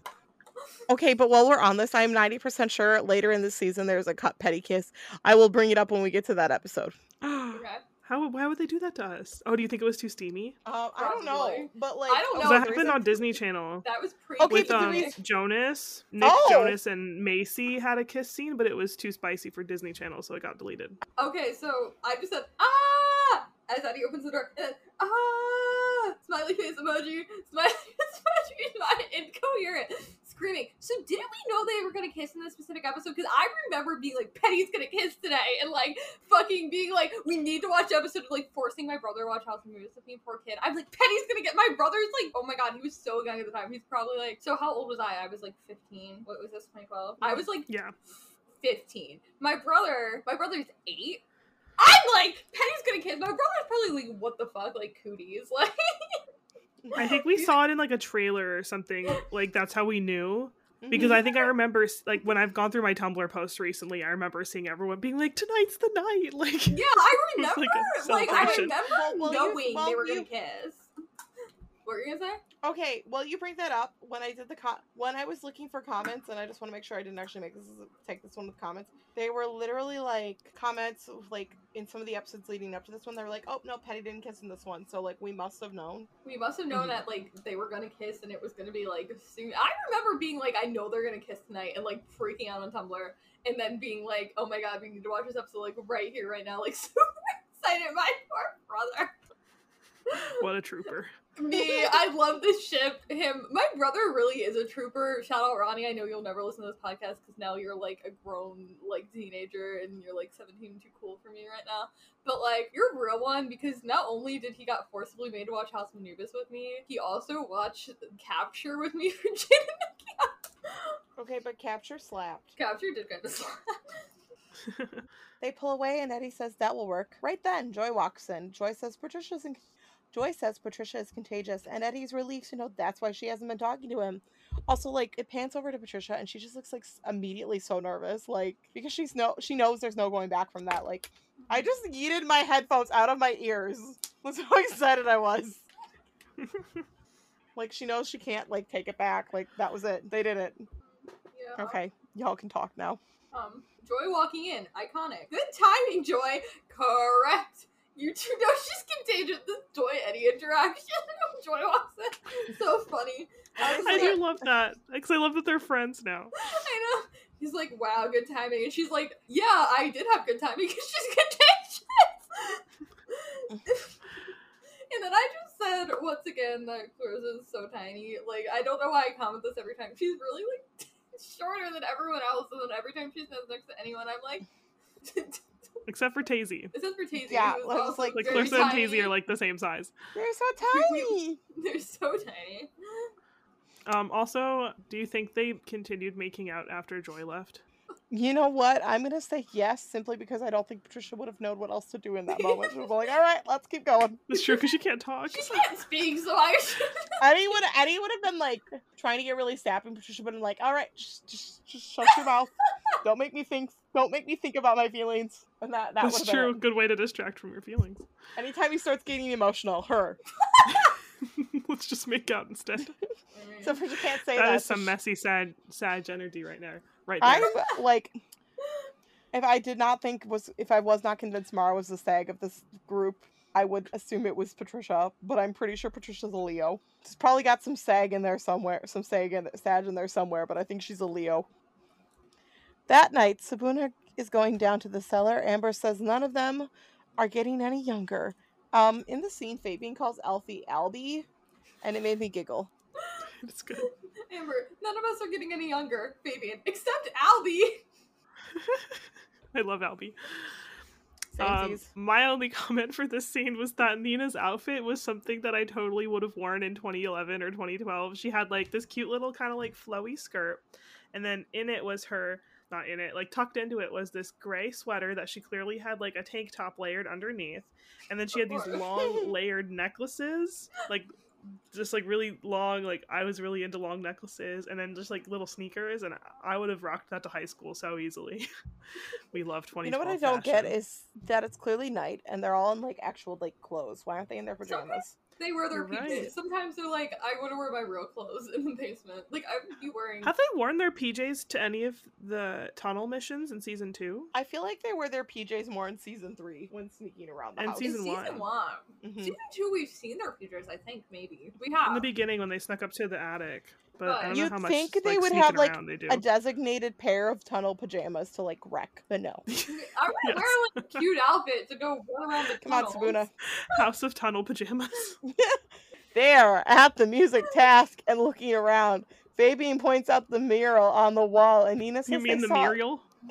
Okay, but while we're on this, I'm 90% sure later in the season there's a cut petty kiss. I will bring it up when we get to that episode. Okay. How why would they do that to us? Oh, do you think it was too steamy? Uh, I don't know, but like I don't know. that the happened on Disney Channel. That was pre. Okay, with the um, reason- Jonas, Nick Oh! Jonas, and Macy had a kiss scene, but it was too spicy for Disney Channel, so it got deleted. Okay, so I just said ah as Eddie opens the door. And ah, smiley face emoji, smiley face emoji, smiley, incoherent, screaming. So didn't we know they were gonna kiss in this specific episode? Because I remember being like, Penny's gonna kiss today, and like fucking being like, we need to watch the episode, of like forcing my brother to watch House of Movies with me, poor kid. I'm like, Penny's gonna get my brother's like, oh my god, he was so young at the time. He's probably like, so how old was I? I was like 15. What was this? 2012. I was like Yeah. 15. My brother, my brother's eight. I'm like, Penny's gonna kiss. My brother's probably like, what the fuck, like cooties, like. I think we saw it in like a trailer or something. Like that's how we knew. Because. I think I remember like when I've gone through my Tumblr posts recently, I remember seeing everyone being like, "Tonight's the night!" Like, Yeah, I It's remember. like a Like, I celebration. remember Well, well, knowing well, they were gonna kiss. What were you gonna say? Okay, well, you bring that up when I did the co- when I was looking for comments, and I just want to make sure I didn't actually make this take this one with comments. They were literally like comments like in some of the episodes leading up to this one. They were like, "Oh no, Petty didn't kiss in this one," so like we must have known. We must have known Mhm. that like they were gonna kiss and it was gonna be like soon. I remember being like, I know they're gonna kiss tonight, and like freaking out on Tumblr, and then being like, Oh my god, we need to watch this episode like right here, right now, like super excited. My poor brother. what a trooper! Me, I love this ship. Him, my brother really is a trooper. Shout out Ronnie. I know you'll never listen to this podcast because now you're like a grown like teenager and you're like 17, too cool for me right now. But like you're a real one because not only did he got forcibly made to watch House of Anubis with me, he also watched Capture with me for and Okay, but capture slapped. Capture did kind of They pull away, and Eddie says that will work. Right then, Joy walks in. Joy says Patricia's in- Joy says Patricia is contagious, and Eddie's relieved to know that's why she hasn't been talking to him. Also, like it pans over to Patricia, and she just looks like immediately so nervous, like because she's no, she knows there's no going back from that. Like I just yeeted my headphones out of my ears. That's how excited I was. like she knows she can't like take it back. Like that was it. They did it. Yeah. Okay, y'all can talk now. Um, Joy walking in, iconic. Good timing, Joy. Correct. You two know she's contagious. This Joy Eddie interaction. Joy walks in. So funny. I I like, do love that because I love that they're friends now. I know. He's like, wow, good timing. And she's like, yeah, I did have good timing because she's contagious. and then I just said, once again, that Klarissa is so tiny. Like, I don't know why I comment this every time. She's really, like, shorter than everyone else. And then every time she stands next to anyone, I'm like, Except for Tasie. this is for Tasie. Yeah, who's I was also like- Like very Klarissa and tiny. Tasie are like the same size. They're so tiny. They're so tiny. Um, also, do you think they continued making out after Joy left? You know what? I'm gonna say yes, simply because I don't think Patricia would have known what else to do in that moment. She was like, "All right, let's keep going." It's true because she can't talk. She can't speak, so I should. Eddie would Eddie would have been like trying to get really sappy, and Patricia would have been like, "All right, just just, just shut your mouth. Don't make me think. Don't make me think about my feelings." And that that That's true. Good way to distract from your feelings. Anytime he starts getting emotional, her. Let's just make out instead. So Patricia can't say that. that is some messy, sad, sad energy right now. Right there. I'm like, If I did not think was if I was not convinced Mara was the sag of this group, I would assume it was Patricia, but I'm pretty sure Patricia's a Leo. She's probably got some sag in there somewhere, some sag in sag in there somewhere, but I think she's a Leo. That night, Sibuna is going down to the cellar. Amber says none of them are getting any younger. Um, in the scene, Fabian calls Alfie Albie, and it made me giggle. It's good. Amber, none of us are getting any younger, Fabian, except Albie. I love Albie. Um, my only comment for this scene was that Nina's outfit was something that I totally would have worn in 2011 or 2012. She had like this cute little kind of like flowy skirt, and then in it was her not in it. Like tucked into it was this gray sweater that she clearly had like a tank top layered underneath, and then she had these long layered necklaces like just like really long like i was really into long necklaces and then just like little sneakers. And i would have rocked that to high school so easily. We love 20 You know what I don't get is that it's clearly night and they're all in like actual like clothes. Why aren't they in their pajamas? They wear their PJs. right. Sometimes they're like, I want to wear my real clothes in the basement. Like, I would be wearing. have they worn their pjs to any of the tunnel missions in season two I feel like they wear their PJs more in season three when sneaking around the And house. season in season one. one. Mhm. Season two, we've seen their PJs, I think, maybe. We have. in the beginning when they snuck up to the attic but i don't You'd how much think they like, would have, like, around they do A designated pair of tunnel pajamas to like wreck, but no. I would Yes. wear like a cute outfit to go run around the Come on. Sibuna. house of tunnel pajamas There, at the music task and looking around, Fabian points out the mural on the wall, and Nina says you mean they the saw muriel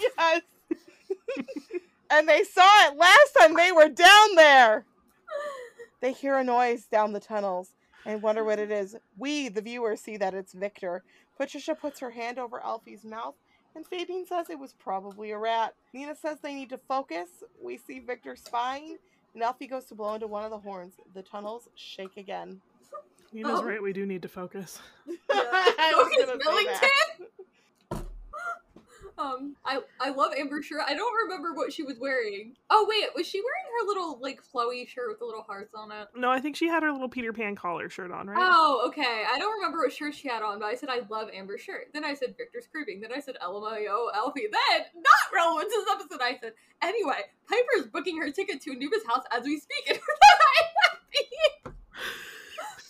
Yes. and they saw it last time they were down there. They hear a noise down the tunnels and wonder what it is. We, the viewers, see that it's Victor. Patricia puts her hand over Alfie's mouth, and Fabian says it was probably a rat. Nina says they need to focus. We see Victor spying, and Alfie goes to blow into one of the horns. The tunnels shake again. nina's Oh. right we do need to focus I was Focus Millington? Um, I I love Amber's shirt. I don't remember what she was wearing. Oh wait, was she wearing her little like flowy shirt with the little hearts on it? no i think she had her little peter pan collar shirt on right Oh, okay. I don't remember what shirt she had on, but I said I love Amber's shirt. Then I said Victor's creeping. Then I said LMAO Alfie. Then, not relevant to this episode, I said, anyway, Piper's booking her ticket to Anubis house as we speak. And happy.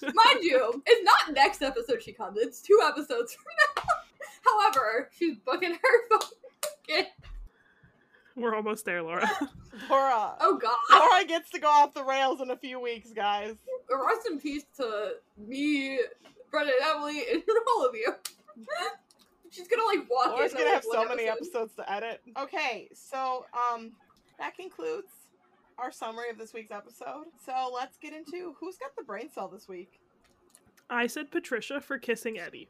Mind you, it's not next episode she comes. It's two episodes from now. However, she's booking her phone we're almost there laura Laura. Oh god. Laura gets to go off the rails in a few weeks, guys. Rest in peace to me, Brendan, Emily, and all of you. She's gonna like walk Laura's in. gonna like, have so one many episodes to edit. Okay, so um, that concludes our summary of this week's episode. So let's get into who's got the brain cell this week. i said patricia for kissing eddie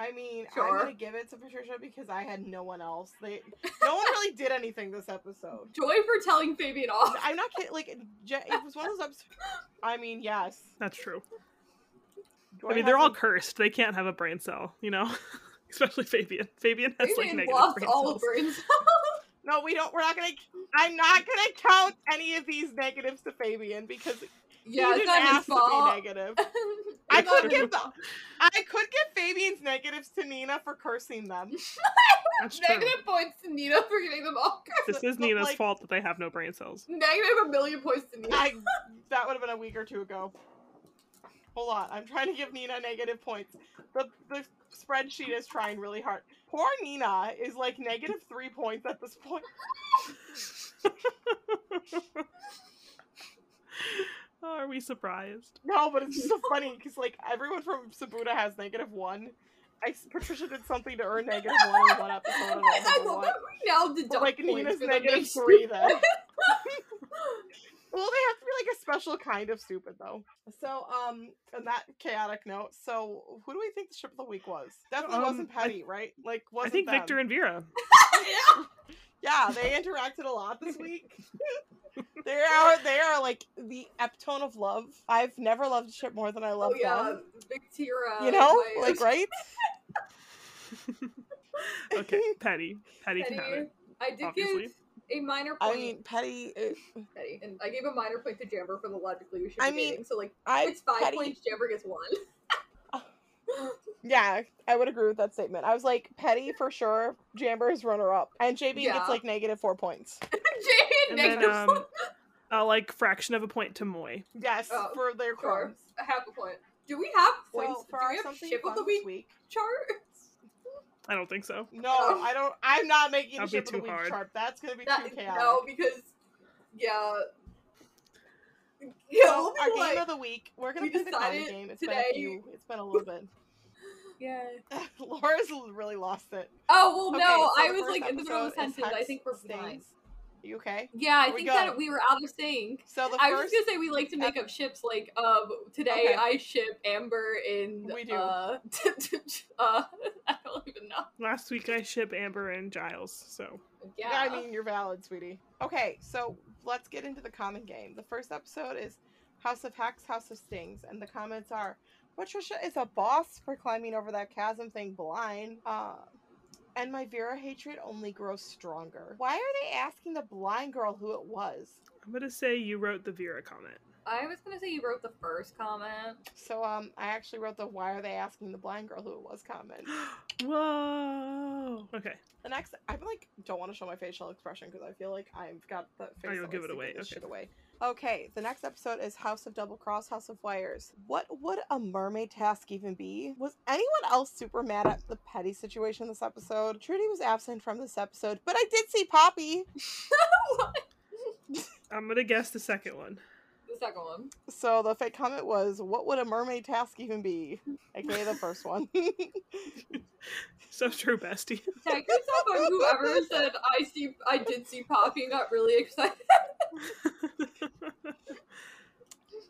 I mean, I'm gonna give it to Patricia because I had no one else. They, no one really did anything this episode. Joy for telling Fabian off. I'm not kidding. Like, it was one of those episodes. I mean, yes. that's true Do I mean, they're all some- cursed. They can't have a brain cell, you know? Especially Fabian. Fabian has like negative lost brain all cells. of brains. No, we don't. We're not gonna. I'm not gonna count any of these negatives to Fabian because yeah, he it's didn't his ask to be fault. negative. I could his give the. I could give Fabian's negatives to Nina for cursing them. That's true. Negative points to Nina for getting them all cursed. This is Nina's like- fault that they have no brain cells. Negative a million points to Nina. I that would have been a week or two ago. Hold on, I'm trying to give Nina negative points. The the spreadsheet is trying really hard. Poor Nina is like negative three points at this point. Are we surprised? No, but it's just so funny because like everyone from Sibuna has negative one. I, Patricia did something to earn negative one in one episode. I don't I, I love that we now deduct But, like points Nina's for negative being three stupid. then. Well, they have to be like a special kind of stupid though. So, um, on that chaotic note, so who do we think the strip of the week was? Definitely Um, wasn't I- right? Like, wasn't I think them. Victor and Vera. yeah. Yeah, they interacted a lot this week. They are they are like the epitome of love. I've never loved a ship more than I love Oh yeah, them. Big You know, my- like right? Okay, Petty. Petty can have Petty. it. I did obviously. give a minor I point. mean, Petty. Petty, and I gave a minor point to Jamber for the logic leadership. I of mean, dating, so like I it's five Petty. points. Jamber gets one. Yeah, I would agree with that statement. I was like, Petty for sure, Jamber is runner up, and JB Yeah. gets like negative four points. Jamie And and then negative um, uh, like fraction of a point to Moy. Yes, Oh, for their Sure. crumbs. A half a point. Do we have points? So for Do our we have something ship of the week week. chart? I don't think so. No, Oh. I don't. I'm not making a That'd be ship of the week hard. chart. That's gonna be That- too chaotic. no, because yeah, yeah. So we'll our like, game of the week. We're gonna we pick a common game. It's been today- a few. It's been a little bit. yeah. Laura's really lost it. Oh well, Okay, no, so I was first like in the middle of the sentence. I think we're fine. You okay? Yeah, I Here think go. that we were out of sync. So the first... I was gonna say we like to make up ships. Like, um, today Okay. I ship Amber and We do. Uh, uh, I don't even know. Last week I ship Amber and Giles, so Yeah, I mean, you're valid, sweetie. Okay, so let's get into the common game. The first episode is House of Hacks, House of Stings, and the comments are Patricia is a boss for climbing over that chasm thing blind. Uh, and my Vera hatred only grows stronger. Why are they asking the blind girl who it was? I'm gonna say you wrote the Vera comment. I was gonna say you wrote the first comment. So um, I actually wrote the "Why are they asking the blind girl who it was?" comment. Whoa. Okay. The next, I'm like, don't want to show my facial expression because I feel like I've got the face. Oh, you'll give it to away, this okay. shit away. Okay, the next episode is House of Double Cross, House of Wires. What would a mermaid task even be? Was anyone else super mad at the petty situation this episode? Trudy was absent from this episode, but I did see Poppy. I'm gonna guess the second one. The second one. So the fake comment was, "What would a mermaid task even be?" AKA the first one. So true, bestie. Tag yourself on whoever said I see. I did see Poppy and got really excited.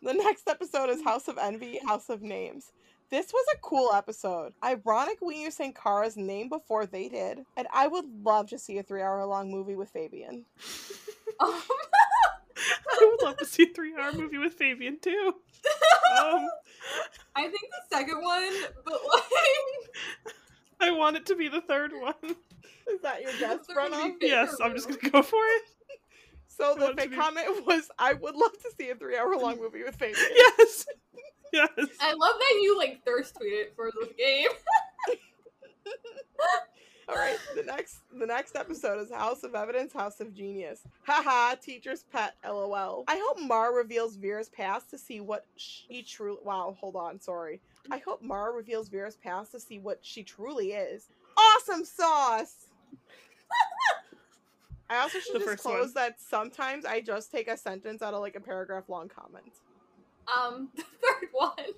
The next episode is House of Envy, House of Names. This was a cool episode. Ironic we used Senkhara's name before they did, and I would love to see a three hour long movie with Fabian. Um, I would love to see a three-hour movie with Fabian too. Um, I think the second one, but like, I want it to be the third one. Is that your guess, They're gonna Brenna? Yes, I'm just gonna go for it. So I the want fake be- comment was, I would love to see a three hour long movie with Fabian. Yes. Yes. I love that you like thirst tweeted for this game. All right, the next the next episode is House of Evidence, House of Genius. Haha, teacher's pet, lol. I hope Mar reveals Vera's past to see what she truly. Wow, hold on, sorry. I hope Mar reveals Vera's past to see what she truly is. Awesome sauce. I also should The just first close that sometimes I just take a sentence out of like a paragraph long comment. Um, the third one.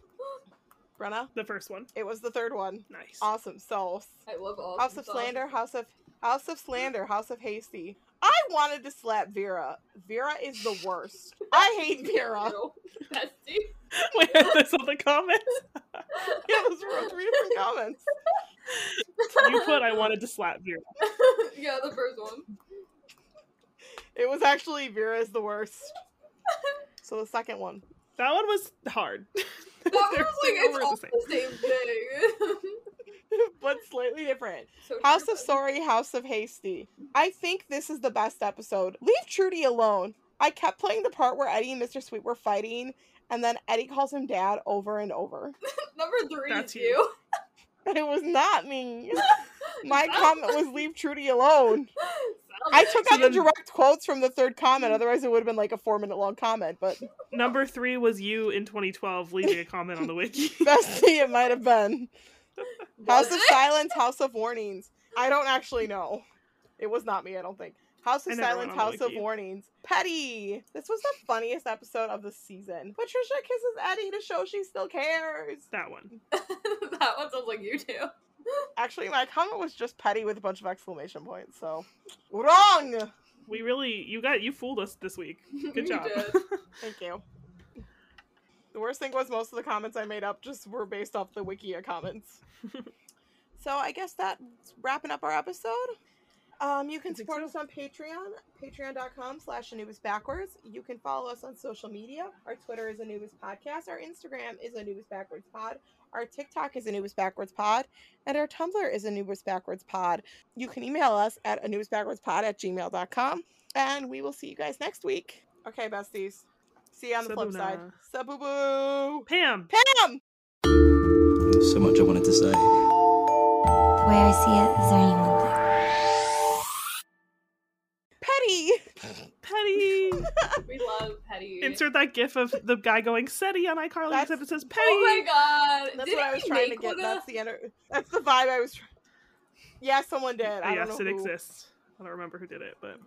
Brenna, The first one. it was the third one. Nice. Awesome sauce. I love all. House of Slander, House of House of Slander, House of Hasty. I wanted to slap Vera. Vera is the worst. I hate Vera. Bestie. Wait, that's on the comments. Yeah, those were three different comments. You put I wanted to slap Vera. yeah, the first one. It was actually Vera is the worst. So the second one. That one was hard. That was They're- like it's all the same. the same thing. but slightly different. so House true. of Sorry, House of Hasty. Mm-hmm. I think this is the best episode. Leave Trudy alone. I kept playing the part where Eddie and Mr. Sweet were fighting, and then Eddie calls him dad over and over. Number three That's is you. you. It was not me. My comment was leave Trudy alone. Sounds I took So out the direct quotes from the third comment, otherwise it would have been like a four minute long comment, but Number three was you in 2012 leaving a comment on the wiki. bestie it might have been. Was House of? Silence, House of Warnings. I don't actually know. It was not me, I don't think. House of Silence, went on the House of. Warnings. Petty. This was the funniest episode of the season. Patricia kisses Eddie to show she still cares. that one. that one sounds like you too. Actually, my comment was just petty with a bunch of exclamation points, so wrong. We really you got you fooled us this week. Good job. did. Thank you. The worst thing was most of the comments I made up just were based off the Wikia comments. so I guess that's wrapping up our episode. Um, you can support so. us on Patreon, patreon.com slash Anubis Backwards. You can follow us on social media. Our Twitter is Anubis Podcast. Our Instagram is Anubis Backwards Pod. Our TikTok is Anubis Backwards Pod. And our Tumblr is Anubis Backwards Pod. You can email us at anubisbackwardspod at gmail.com. And we will see you guys next week. Okay, besties. See you on the flip side. Sibuna. Saboo. Pam. Pam! So much I wanted to say. The way I see it, is there anyone like Petty. Petty. We love Petty. Insert that gif of the guy going Seddie on iCarly, That's- except it says oh Petty. Oh my god. That's Didn't what I was trying to get. one That's the enter- That's the vibe I was. trying. Yeah, someone did. I don't yes, know it who. exists. I don't remember who did it, but